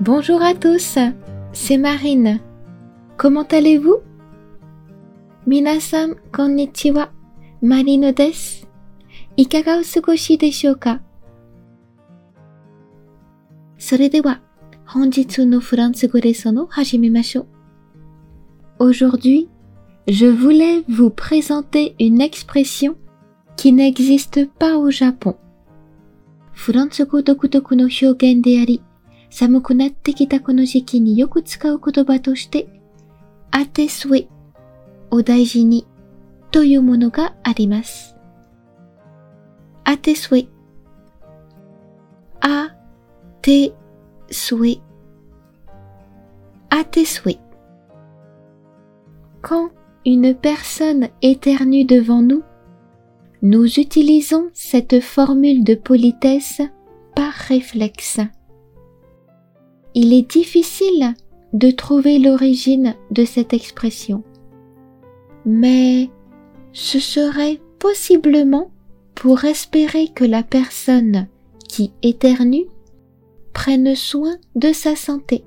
Bonjour à tous, c'est Marine. Comment allez-vous 皆さん、こんにちは。マリノです。いかがお過ごしでしょうかそれでは、本日のフランス語レッスンを始めましょう。Aujourd'hui, je voulais vous présenter une expression qui n'existe pas au Japon. フランス語独特の表現であり、 寒くなってきたこの時期によく使う言葉として、あてすえ、お大事にというものがあります。あてすえ、あてすえ、あてすえ。Quand une personne éternue devant nous, nous utilisons cette formule de politesse par réflexe. Il est difficile de trouver l'origine de cette expression, mais ce serait possiblement pour espérer que la personne qui éternue prenne soin de sa santé.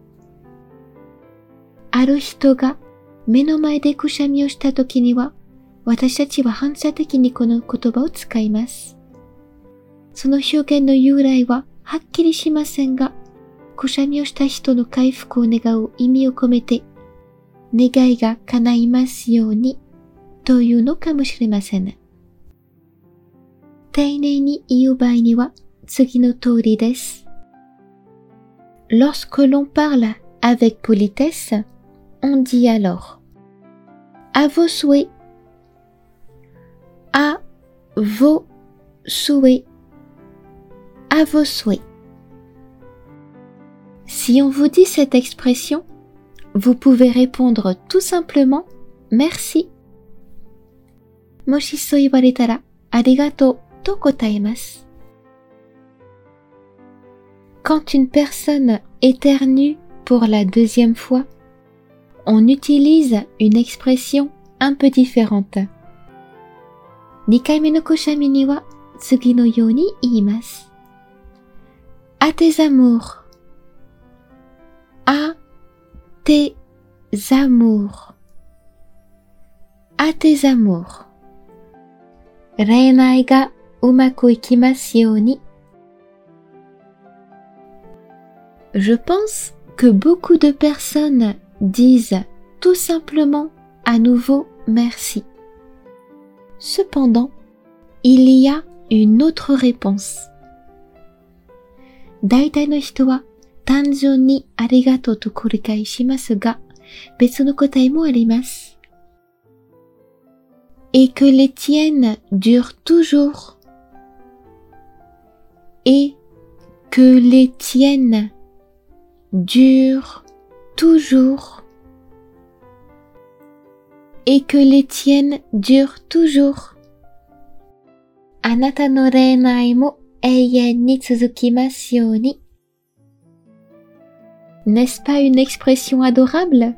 ある人が目の前でくしゃみをした時には、私たちは反射的にこの言葉を使います。その表現の由来ははっきりしませんが、 くしゃみをした人の回復を願う意味を込めて、願いが叶いますようにというのかもしれません。丁寧に言う場合には次の通りです。Lorsque l'on parle avec politesse, on dit alors à vos souhaits, à vos souhaits, à vos souhaits. Si on vous dit cette expression, vous pouvez répondre tout simplement merci. Quand une personne éternue pour la deuxième fois, on utilise une expression un peu différente. À tes amours À tes amours. À tes amours. 恋愛がうまくいきますように。Je pense que beaucoup de personnes disent tout simplement à nouveau merci. Cependant, il y a une autre réponse. 大体の人は 単純にありがとうと繰り返しますが、別の答えもあります。Et que les tiennes durent toujours. Et que les tiennes durent toujours. Et que les tiennes durent toujours. あなたの恋愛も永遠に続きますように。 N'est-ce pas une expression adorable?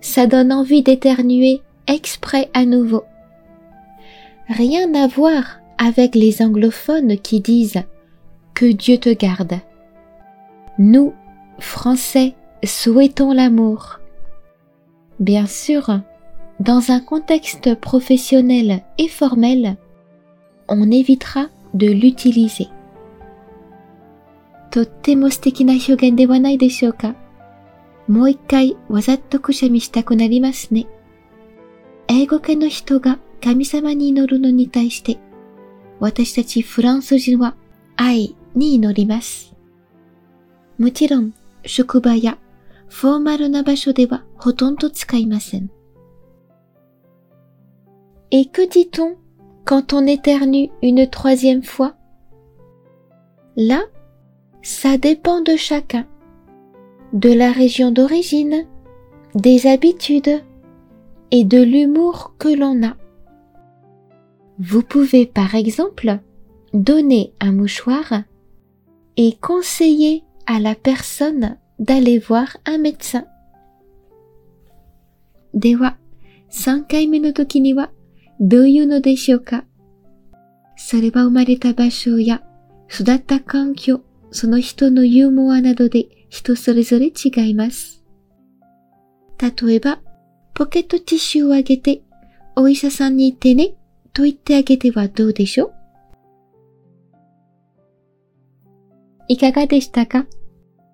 Ça donne envie d'éternuer exprès à nouveau. Rien à voir avec les anglophones qui disent que Dieu te garde. Nous, Français, souhaitons l'amour. Bien sûr, dans un contexte professionnel et formel, on évitera de l'utiliser. とっても素敵な表現ではないでしょうか。もう一回わざとくしゃみしたくなりますね。英語系の人が神様に祈るのに対して、私たちフランス人は愛に祈ります。もちろん、職場やフォーマルな場所ではほとんど使いません。Et que dit-on quand on éternue une troisième fois? Là, ça dépend de chacun, de la région d'origine, des habitudes et de l'humour que l'on a. Vous pouvez par exemple donner un mouchoir et conseiller à la personne d'aller voir un médecin. では、3回目の時にはどういうのでしょうかそれは生まれた場所や育った環境、 その人のユーモアなどで人それぞれ違います。例えば、ポケットティッシュをあげて、お医者さんに行ってね、と言ってあげてはどうでしょう？いかがでしたか？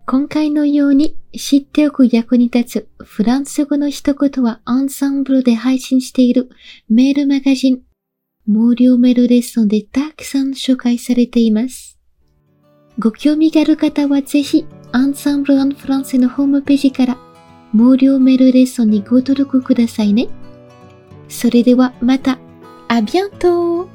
今回のように知っておく役に立つフランス語の一言はアンサンブルで配信しているメールマガジン、無料メールレッスンでたくさん紹介されています。ご興味がある方はぜひ、アンサンブル・アン・フランセのホームページから無料メールレッスンにご登録くださいね。それではまた、あビアント